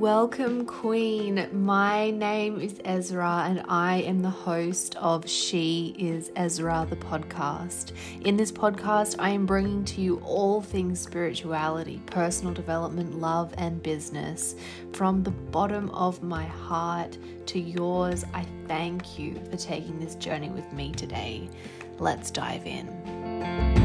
Welcome, Queen. My name is Ezra, and I am the host of She is Ezra, the podcast. In this podcast, I am bringing to you all things spirituality, personal development, love, and business. From the bottom of my heart to yours, I thank you for taking this journey with me today. Let's dive in.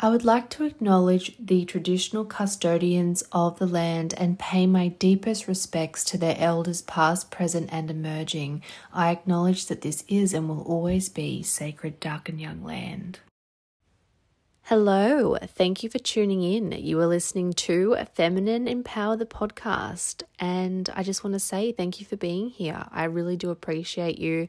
I would like to acknowledge the traditional custodians of the land and pay my deepest respects to their elders, past, present, and emerging. I acknowledge that this is and will always be sacred, Darkinjung land. Hello, thank you for tuning in. You are listening to Feminine Empower the podcast, and I just want to say thank you for being here. I really do appreciate you,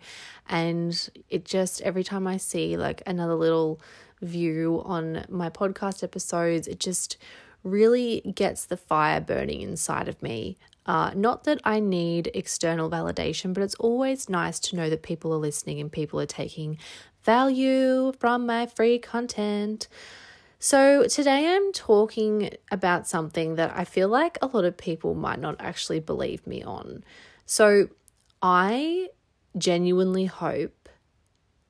and it just every time I see like another little view on my podcast episodes, it just really gets the fire burning inside of me. Uh, not that I need external validation, but it's always nice to know that people are listening and people are taking value from my free content. So, today I'm talking about something that I feel like a lot of people might not actually believe me on. So, I genuinely hope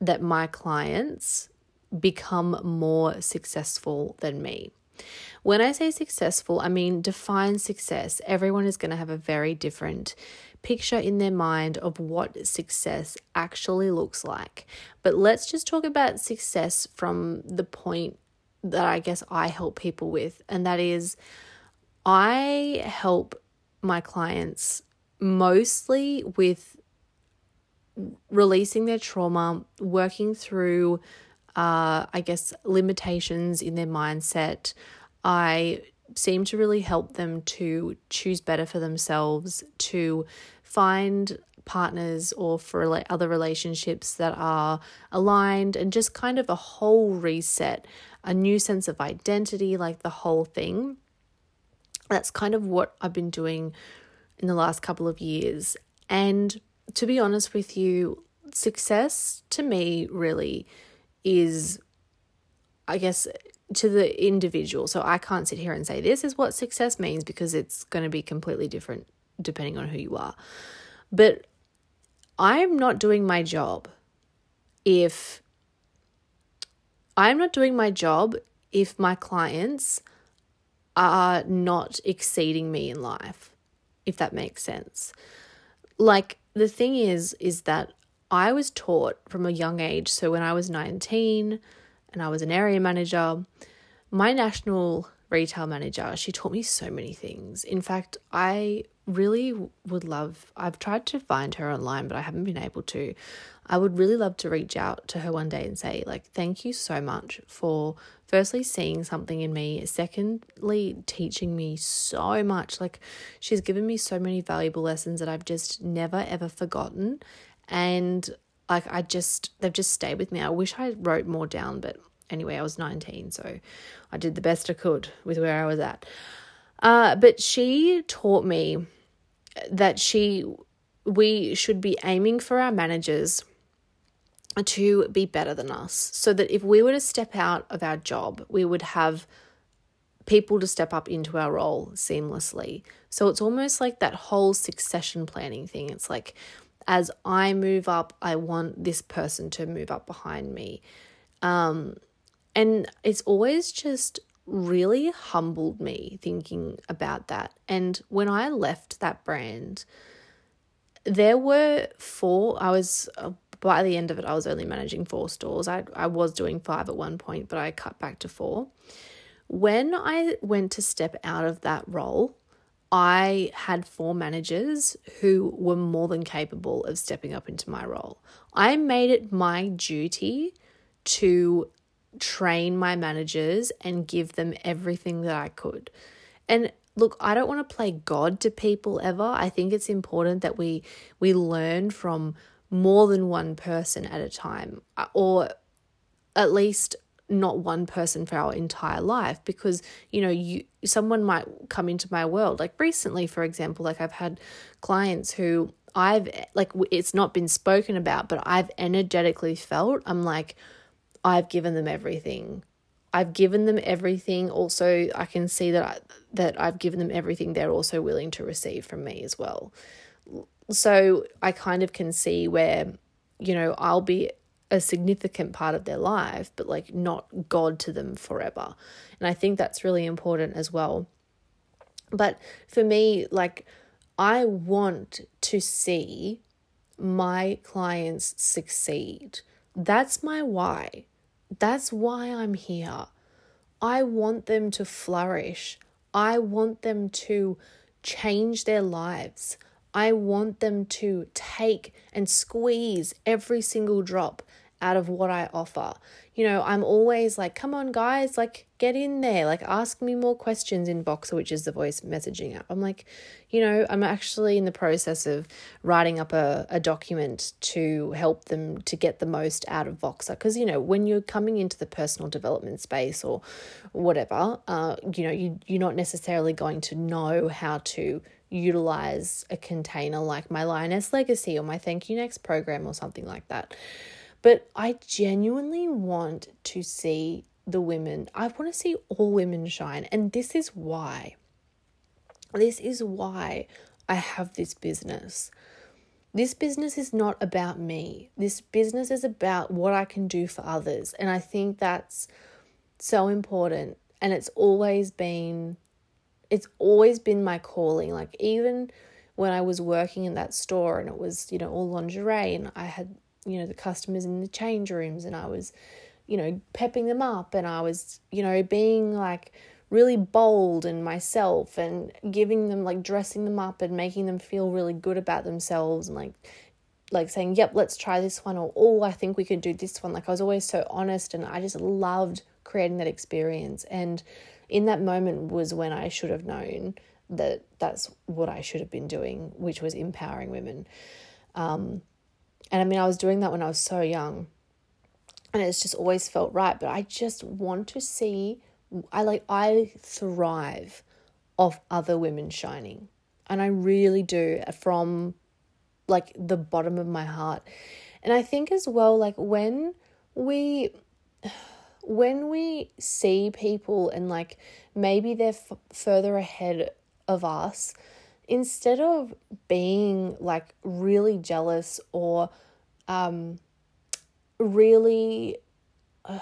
that my clients become more successful than me. When I say successful, I mean define success. Everyone is going to have a very different picture in their mind of what success actually looks like. But let's just talk about success from the point that I guess I help people with, and that is I help my clients mostly with releasing their trauma, working through uh, I guess, limitations in their mindset. I seem to really help them to choose better for themselves, to find partners or for other relationships that are aligned, and just kind of a whole reset, a new sense of identity, like the whole thing. That's kind of what I've been doing in the last couple of years. And to be honest with you, success to me really is, I guess, to the individual. So I can't sit here and say this is what success means because it's going to be completely different depending on who you are. But I'm not doing my job if I'm not doing my job if my clients are not exceeding me in life, if that makes sense. Like the thing is, is that I was taught from a young age. So when I was 19 and I was an area manager, my national retail manager, she taught me so many things. In fact, I really would love, I've tried to find her online, but I haven't been able to. I would really love to reach out to her one day and say, like, thank you so much for firstly seeing something in me, secondly, teaching me so much. Like, she's given me so many valuable lessons that I've just never ever forgotten and like I just they've just stayed with me. I wish I wrote more down, but anyway, I was 19, so I did the best I could with where I was at. Uh, but she taught me that she we should be aiming for our managers to be better than us so that if we were to step out of our job, we would have people to step up into our role seamlessly. So it's almost like that whole succession planning thing. It's like as I move up, I want this person to move up behind me. Um, and it's always just really humbled me thinking about that. And when I left that brand, there were four, I was, uh, by the end of it, I was only managing four stores. I, I was doing five at one point, but I cut back to four. When I went to step out of that role, I had four managers who were more than capable of stepping up into my role. I made it my duty to train my managers and give them everything that I could. And look, I don't want to play God to people ever. I think it's important that we we learn from more than one person at a time or at least not one person for our entire life because you know you someone might come into my world like recently for example like I've had clients who I've like it's not been spoken about but I've energetically felt I'm like I've given them everything I've given them everything. Also, I can see that I, that I've given them everything they're also willing to receive from me as well. So I kind of can see where, you know, I'll be a significant part of their life, but like not God to them forever. And I think that's really important as well. But for me, like, I want to see my clients succeed. That's my why. That's why I'm here. I want them to flourish. I want them to change their lives. I want them to take and squeeze every single drop out of what I offer. You know, I'm always like, come on, guys, like, get in there, like, ask me more questions in Voxer, which is the voice messaging app. I'm like, you know, I'm actually in the process of writing up a, a document to help them to get the most out of Voxer. Because, you know, when you're coming into the personal development space or whatever, uh, you know, you, you're not necessarily going to know how to utilize a container like my Lioness Legacy or my Thank You Next program or something like that. But I genuinely want to see the women, I want to see all women shine. And this is why. This is why I have this business. This business is not about me. This business is about what I can do for others. And I think that's so important. And it's always been it's always been my calling. Like even when I was working in that store and it was, you know, all lingerie and I had you know, the customers in the change rooms and I was, you know, pepping them up and I was, you know, being like really bold and myself and giving them like dressing them up and making them feel really good about themselves and like like saying, "Yep, let's try this one," or "Oh, I think we could do this one." Like I was always so honest, and I just loved creating that experience. And in that moment was when I should have known that that's what I should have been doing, which was empowering women. Um, and I mean, I was doing that when I was so young. And it's just always felt right. But I just want to see, I like, I thrive off other women shining. And I really do from like the bottom of my heart. And I think as well, like when we, when we see people and like maybe they're f- further ahead of us, instead of being like really jealous or um, really, uh,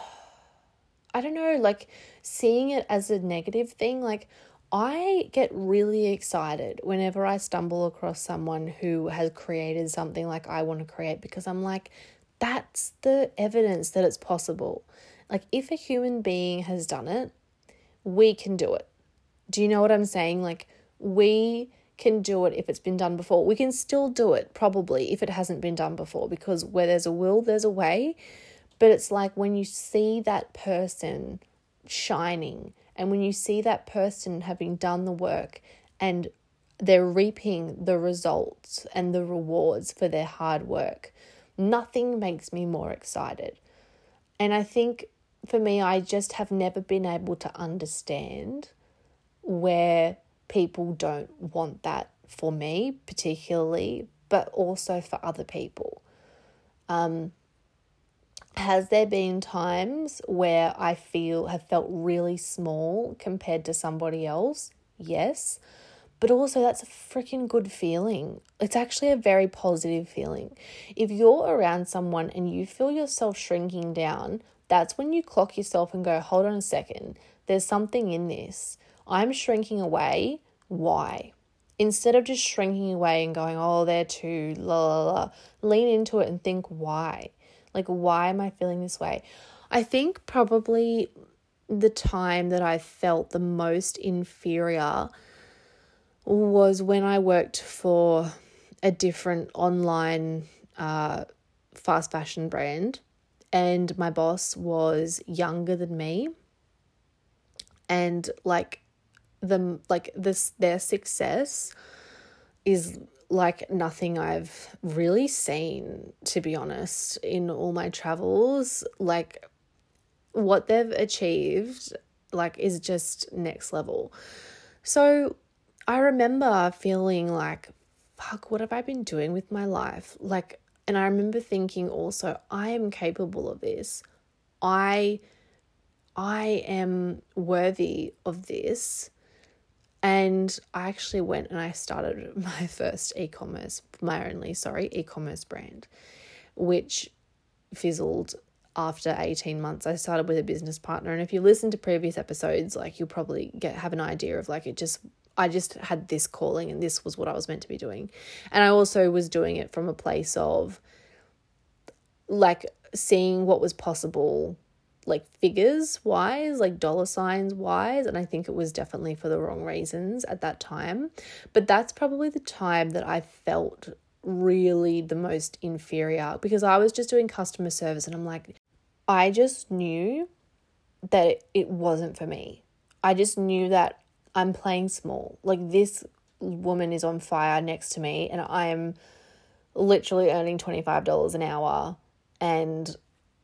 I don't know, like seeing it as a negative thing, like I get really excited whenever I stumble across someone who has created something like I want to create because I'm like, that's the evidence that it's possible. Like, if a human being has done it, we can do it. Do you know what I'm saying? Like, we can do it if it's been done before. We can still do it probably if it hasn't been done before because where there's a will, there's a way. But it's like when you see that person shining and when you see that person having done the work and they're reaping the results and the rewards for their hard work, nothing makes me more excited. And I think for me, I just have never been able to understand where people don't want that for me, particularly, but also for other people. Um, has there been times where I feel have felt really small compared to somebody else? Yes. But also, that's a freaking good feeling. It's actually a very positive feeling. If you're around someone and you feel yourself shrinking down, that's when you clock yourself and go, hold on a second, there's something in this. I'm shrinking away. Why? Instead of just shrinking away and going, oh, they're too la la la, lean into it and think why. Like, why am I feeling this way? I think probably the time that I felt the most inferior was when I worked for a different online uh, fast fashion brand, and my boss was younger than me. And like the like this their success is like nothing I've really seen to be honest in all my travels. Like what they've achieved like is just next level. So I remember feeling like fuck what have I been doing with my life? Like and I remember thinking also I am capable of this I I am worthy of this. And I actually went and I started my first e commerce, my only, sorry, e commerce brand, which fizzled after 18 months. I started with a business partner. And if you listen to previous episodes, like you'll probably get have an idea of like it just I just had this calling and this was what I was meant to be doing. And I also was doing it from a place of like seeing what was possible like figures wise, like dollar signs wise, and I think it was definitely for the wrong reasons at that time. But that's probably the time that I felt really the most inferior because I was just doing customer service and I'm like, I just knew that it wasn't for me. I just knew that I'm playing small. Like this woman is on fire next to me and I am literally earning $25 an hour and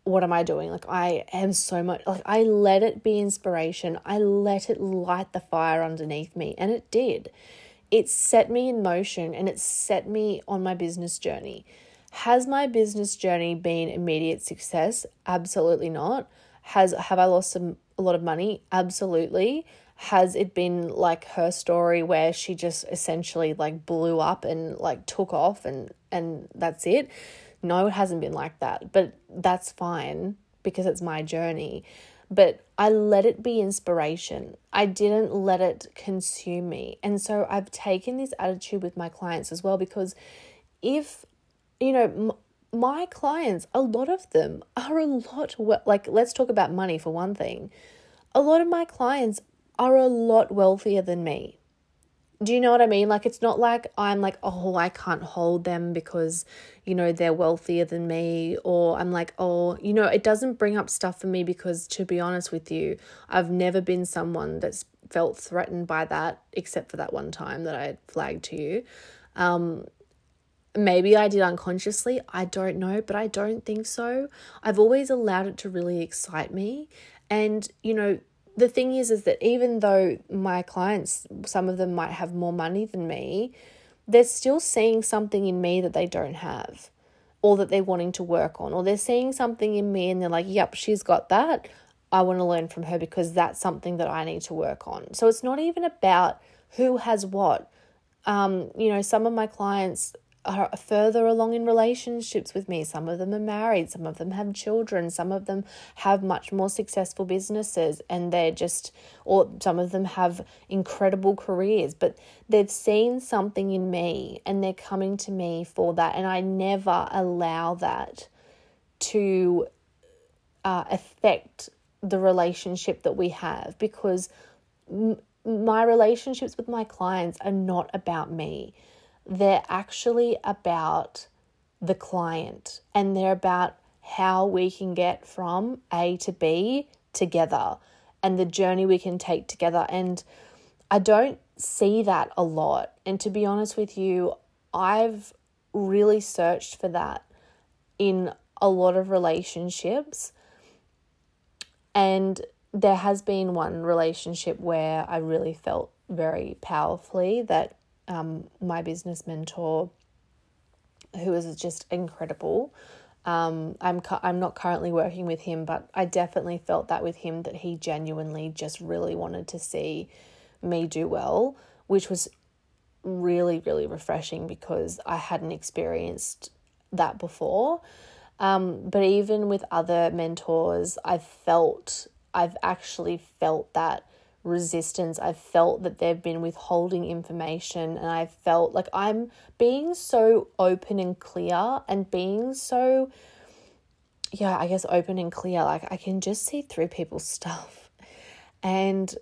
what am I doing? Like, I am so much, like, I let it be inspiration. I let it light the fire underneath me, and it did. It set me in motion and it set me on my business journey. Has my business journey been immediate success? Absolutely not. Has have I lost some a lot of money? Absolutely. Has it been like her story where she just essentially like blew up and like took off and and that's it? No, it hasn't been like that, but that's fine because it's my journey. But I let it be inspiration. I didn't let it consume me. And so I've taken this attitude with my clients as well because if, you know, m- my clients, a lot of them are a lot, like, let's talk about money for one thing. A lot of my clients are a lot wealthier than me. Do you know what I mean? Like, it's not like I'm like, oh, I can't hold them because, you know, they're wealthier than me. Or I'm like, oh, you know, it doesn't bring up stuff for me because, to be honest with you, I've never been someone that's felt threatened by that, except for that one time that I flagged to you. Um, maybe I did unconsciously. I don't know, but I don't think so. I've always allowed it to really excite me. And, you know, the thing is is that even though my clients some of them might have more money than me they're still seeing something in me that they don't have or that they're wanting to work on or they're seeing something in me and they're like yep she's got that. I want to learn from her because that's something that i need to work on. So it's not even about who has what. Um, you know some of my clients are further along in relationships with me. Some of them are married, some of them have children, some of them have much more successful businesses, and they're just, or some of them have incredible careers, but they've seen something in me and they're coming to me for that. And I never allow that to uh, affect the relationship that we have because m- my relationships with my clients are not about me they're actually about the client and they're about how we can get from A to B together and the journey we can take together. And I don't see that a lot. And to be honest with you, I've really searched for that in a lot of relationships. And there has been one relationship where I really felt very powerfully that um, my business mentor, who is just incredible. Um, I'm cu- I'm not currently working with him, but I definitely felt that with him that he genuinely just really wanted to see me do well, which was really really refreshing because I hadn't experienced that before. Um, but even with other mentors, I felt I've actually felt that resistance. I've felt that they've been withholding information, and I felt like I'm being so open and clear and being so, yeah, I guess open and clear. Like I can just see through people's stuff. And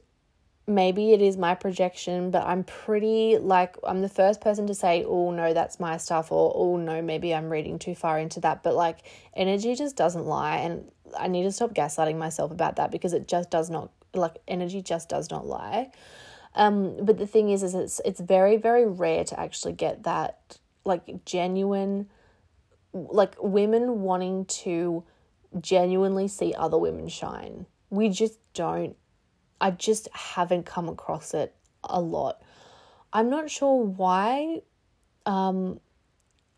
maybe it is my projection, but I'm pretty like I'm the first person to say, oh no, that's my stuff, or oh no, maybe I'm reading too far into that. But like energy just doesn't lie, and I need to stop gaslighting myself about that because it just does not like energy just does not lie. Um, but the thing is, is it's it's very very rare to actually get that like genuine, like women wanting to genuinely see other women shine. We just don't. I just haven't come across it a lot. I'm not sure why. Um,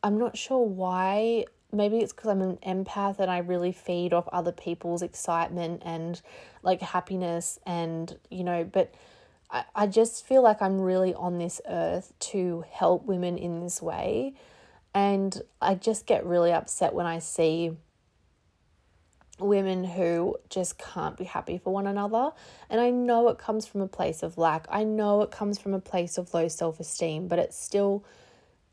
I'm not sure why maybe it's because I'm an empath and I really feed off other people's excitement and like happiness and you know, but I, I just feel like I'm really on this earth to help women in this way. And I just get really upset when I see women who just can't be happy for one another. And I know it comes from a place of lack. I know it comes from a place of low self esteem, but it's still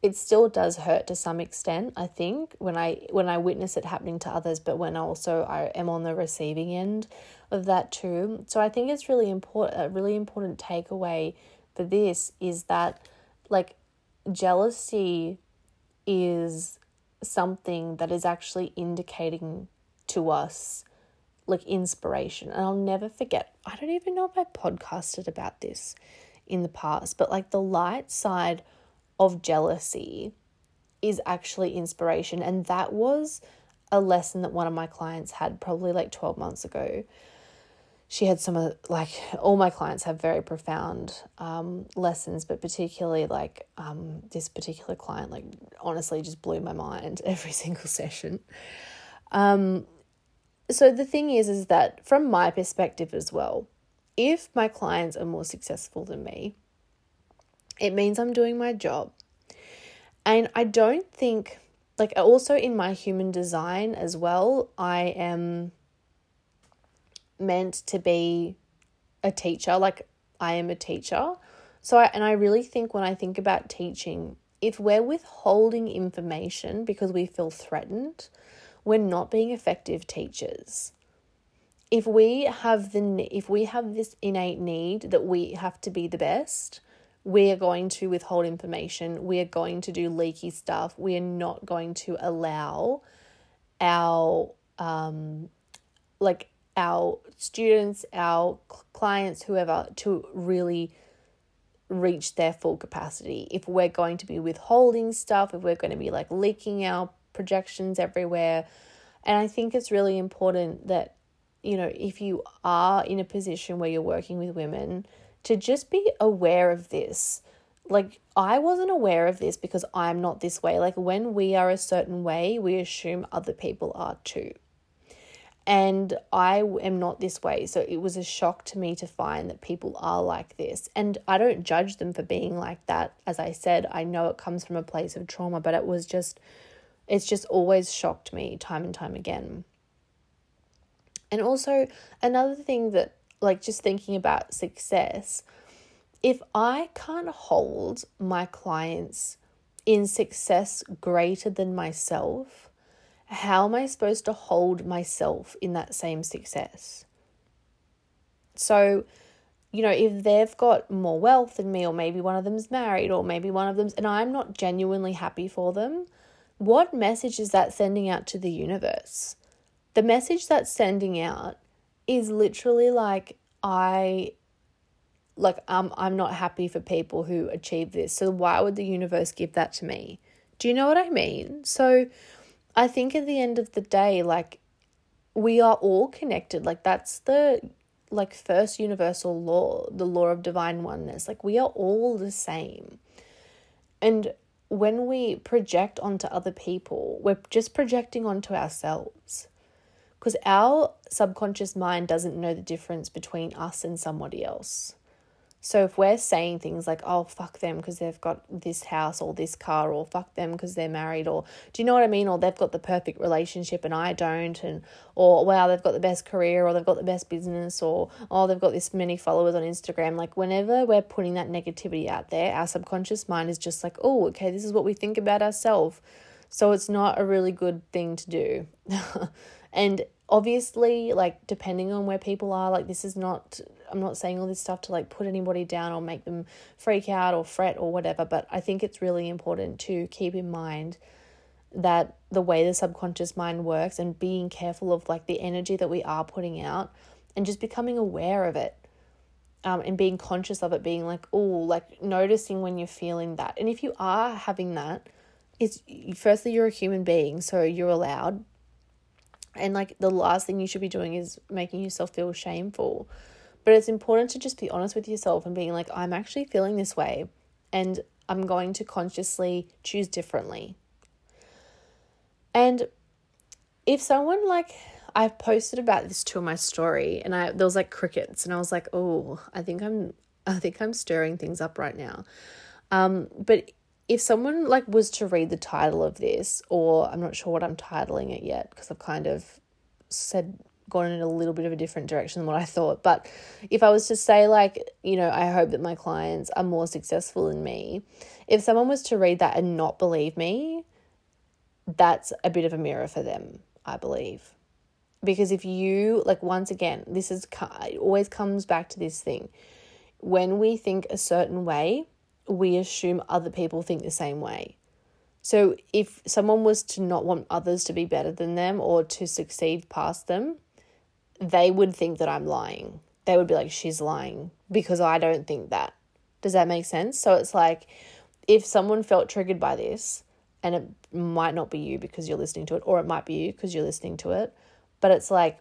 it still does hurt to some extent i think when i when i witness it happening to others but when also i am on the receiving end of that too. So i think it's really important a really important takeaway for this is that like jealousy is something that is actually indicating to us like inspiration. And i'll never forget i don't even know if i podcasted about this in the past but like the light side of jealousy is actually inspiration. And that was a lesson that one of my clients had probably like 12 months ago. She had some of like all my clients have very profound um, lessons, but particularly like um, this particular client, like honestly, just blew my mind every single session. Um, so the thing is, is that from my perspective as well, if my clients are more successful than me, it means I'm doing my job. And I don't think, like, also in my human design as well, I am meant to be a teacher. Like, I am a teacher. So, I, and I really think when I think about teaching, if we're withholding information because we feel threatened, we're not being effective teachers. If we have the if we have this innate need that we have to be the best, we are going to withhold information. We are going to do leaky stuff. We are not going to allow our um like our students, our clients, whoever to really reach their full capacity. If we're going to be withholding stuff, if we're going to be like leaking our projections everywhere. And I think it's really important that, you know, if you are in a position where you're working with women, to just be aware of this. Like, I wasn't aware of this because I'm not this way. Like, when we are a certain way, we assume other people are too. And I am not this way. So it was a shock to me to find that people are like this. And I don't judge them for being like that. As I said, I know it comes from a place of trauma, but it was just, it's just always shocked me time and time again. And also, another thing that like just thinking about success, if I can't hold my clients in success greater than myself, how am I supposed to hold myself in that same success? So, you know, if they've got more wealth than me, or maybe one of them's married, or maybe one of them's, and I'm not genuinely happy for them, what message is that sending out to the universe? The message that's sending out is literally like I like um I'm not happy for people who achieve this. So why would the universe give that to me? Do you know what I mean? So I think at the end of the day like we are all connected. Like that's the like first universal law, the law of divine oneness. Like we are all the same. And when we project onto other people, we're just projecting onto ourselves because our subconscious mind doesn't know the difference between us and somebody else. So if we're saying things like, oh, fuck them because they've got this house or this car, or fuck them because they're married, or do you know what I mean? Or they've got the perfect relationship and I don't, and or wow, they've got the best career, or they've got the best business, or oh, they've got this many followers on Instagram. Like, whenever we're putting that negativity out there, our subconscious mind is just like, oh, okay, this is what we think about ourselves. So it's not a really good thing to do. And obviously, like, depending on where people are, like, this is not, I'm not saying all this stuff to like put anybody down or make them freak out or fret or whatever, but I think it's really important to keep in mind that the way the subconscious mind works and being careful of like the energy that we are putting out and just becoming aware of it um, and being conscious of it being like oh like noticing when you're feeling that. And if you are having that it's firstly you're a human being so you're allowed and like the last thing you should be doing is making yourself feel shameful. But it's important to just be honest with yourself and being like, I'm actually feeling this way and I'm going to consciously choose differently. And if someone like I posted about this to my story and I there was like crickets and I was like, "Oh, I think I'm I think I'm stirring things up right now." Um but if someone like was to read the title of this or I'm not sure what I'm titling it yet because I've kind of said gone in a little bit of a different direction than what I thought. But if I was to say, like, you know, I hope that my clients are more successful than me, if someone was to read that and not believe me, that's a bit of a mirror for them, I believe. Because if you, like, once again, this is, it always comes back to this thing. When we think a certain way, we assume other people think the same way. So if someone was to not want others to be better than them or to succeed past them, they would think that I'm lying. They would be like, she's lying because I don't think that. Does that make sense? So it's like if someone felt triggered by this, and it might not be you because you're listening to it, or it might be you because you're listening to it, but it's like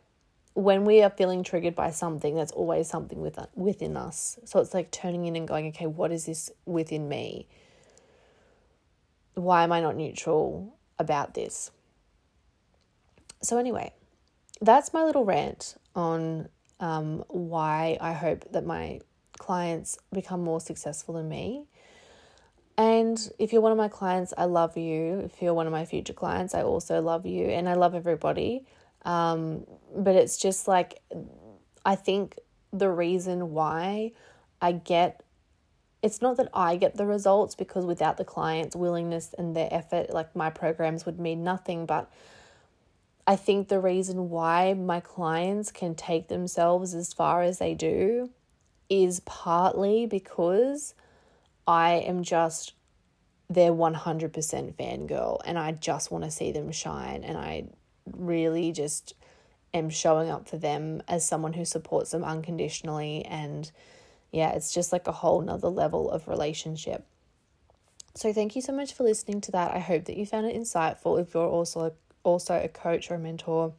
when we are feeling triggered by something, that's always something with, within us. So it's like turning in and going, okay, what is this within me? Why am I not neutral about this? So, anyway, that's my little rant on um, why I hope that my clients become more successful than me. And if you're one of my clients, I love you. If you're one of my future clients, I also love you. And I love everybody. Um, but it's just like, I think the reason why I get it's not that I get the results because without the client's willingness and their effort, like my programs would mean nothing. But I think the reason why my clients can take themselves as far as they do is partly because I am just their 100% fangirl and I just want to see them shine and I really just am showing up for them as someone who supports them unconditionally and yeah, it's just like a whole nother level of relationship. So thank you so much for listening to that. I hope that you found it insightful. If you're also also a coach or a mentor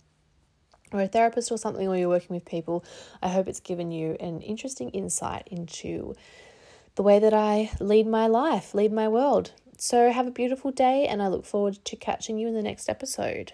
or a therapist or something, or you're working with people, I hope it's given you an interesting insight into the way that I lead my life, lead my world. So, have a beautiful day, and I look forward to catching you in the next episode.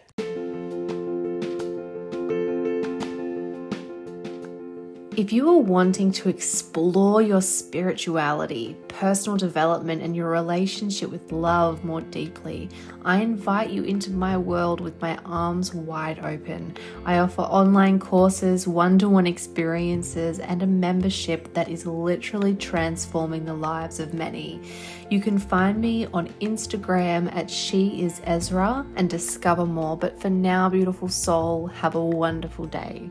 If you are wanting to explore your spirituality, personal development, and your relationship with love more deeply, I invite you into my world with my arms wide open. I offer online courses, one to one experiences, and a membership that is literally transforming the lives of many. You can find me on Instagram at She Is Ezra and discover more. But for now, beautiful soul, have a wonderful day.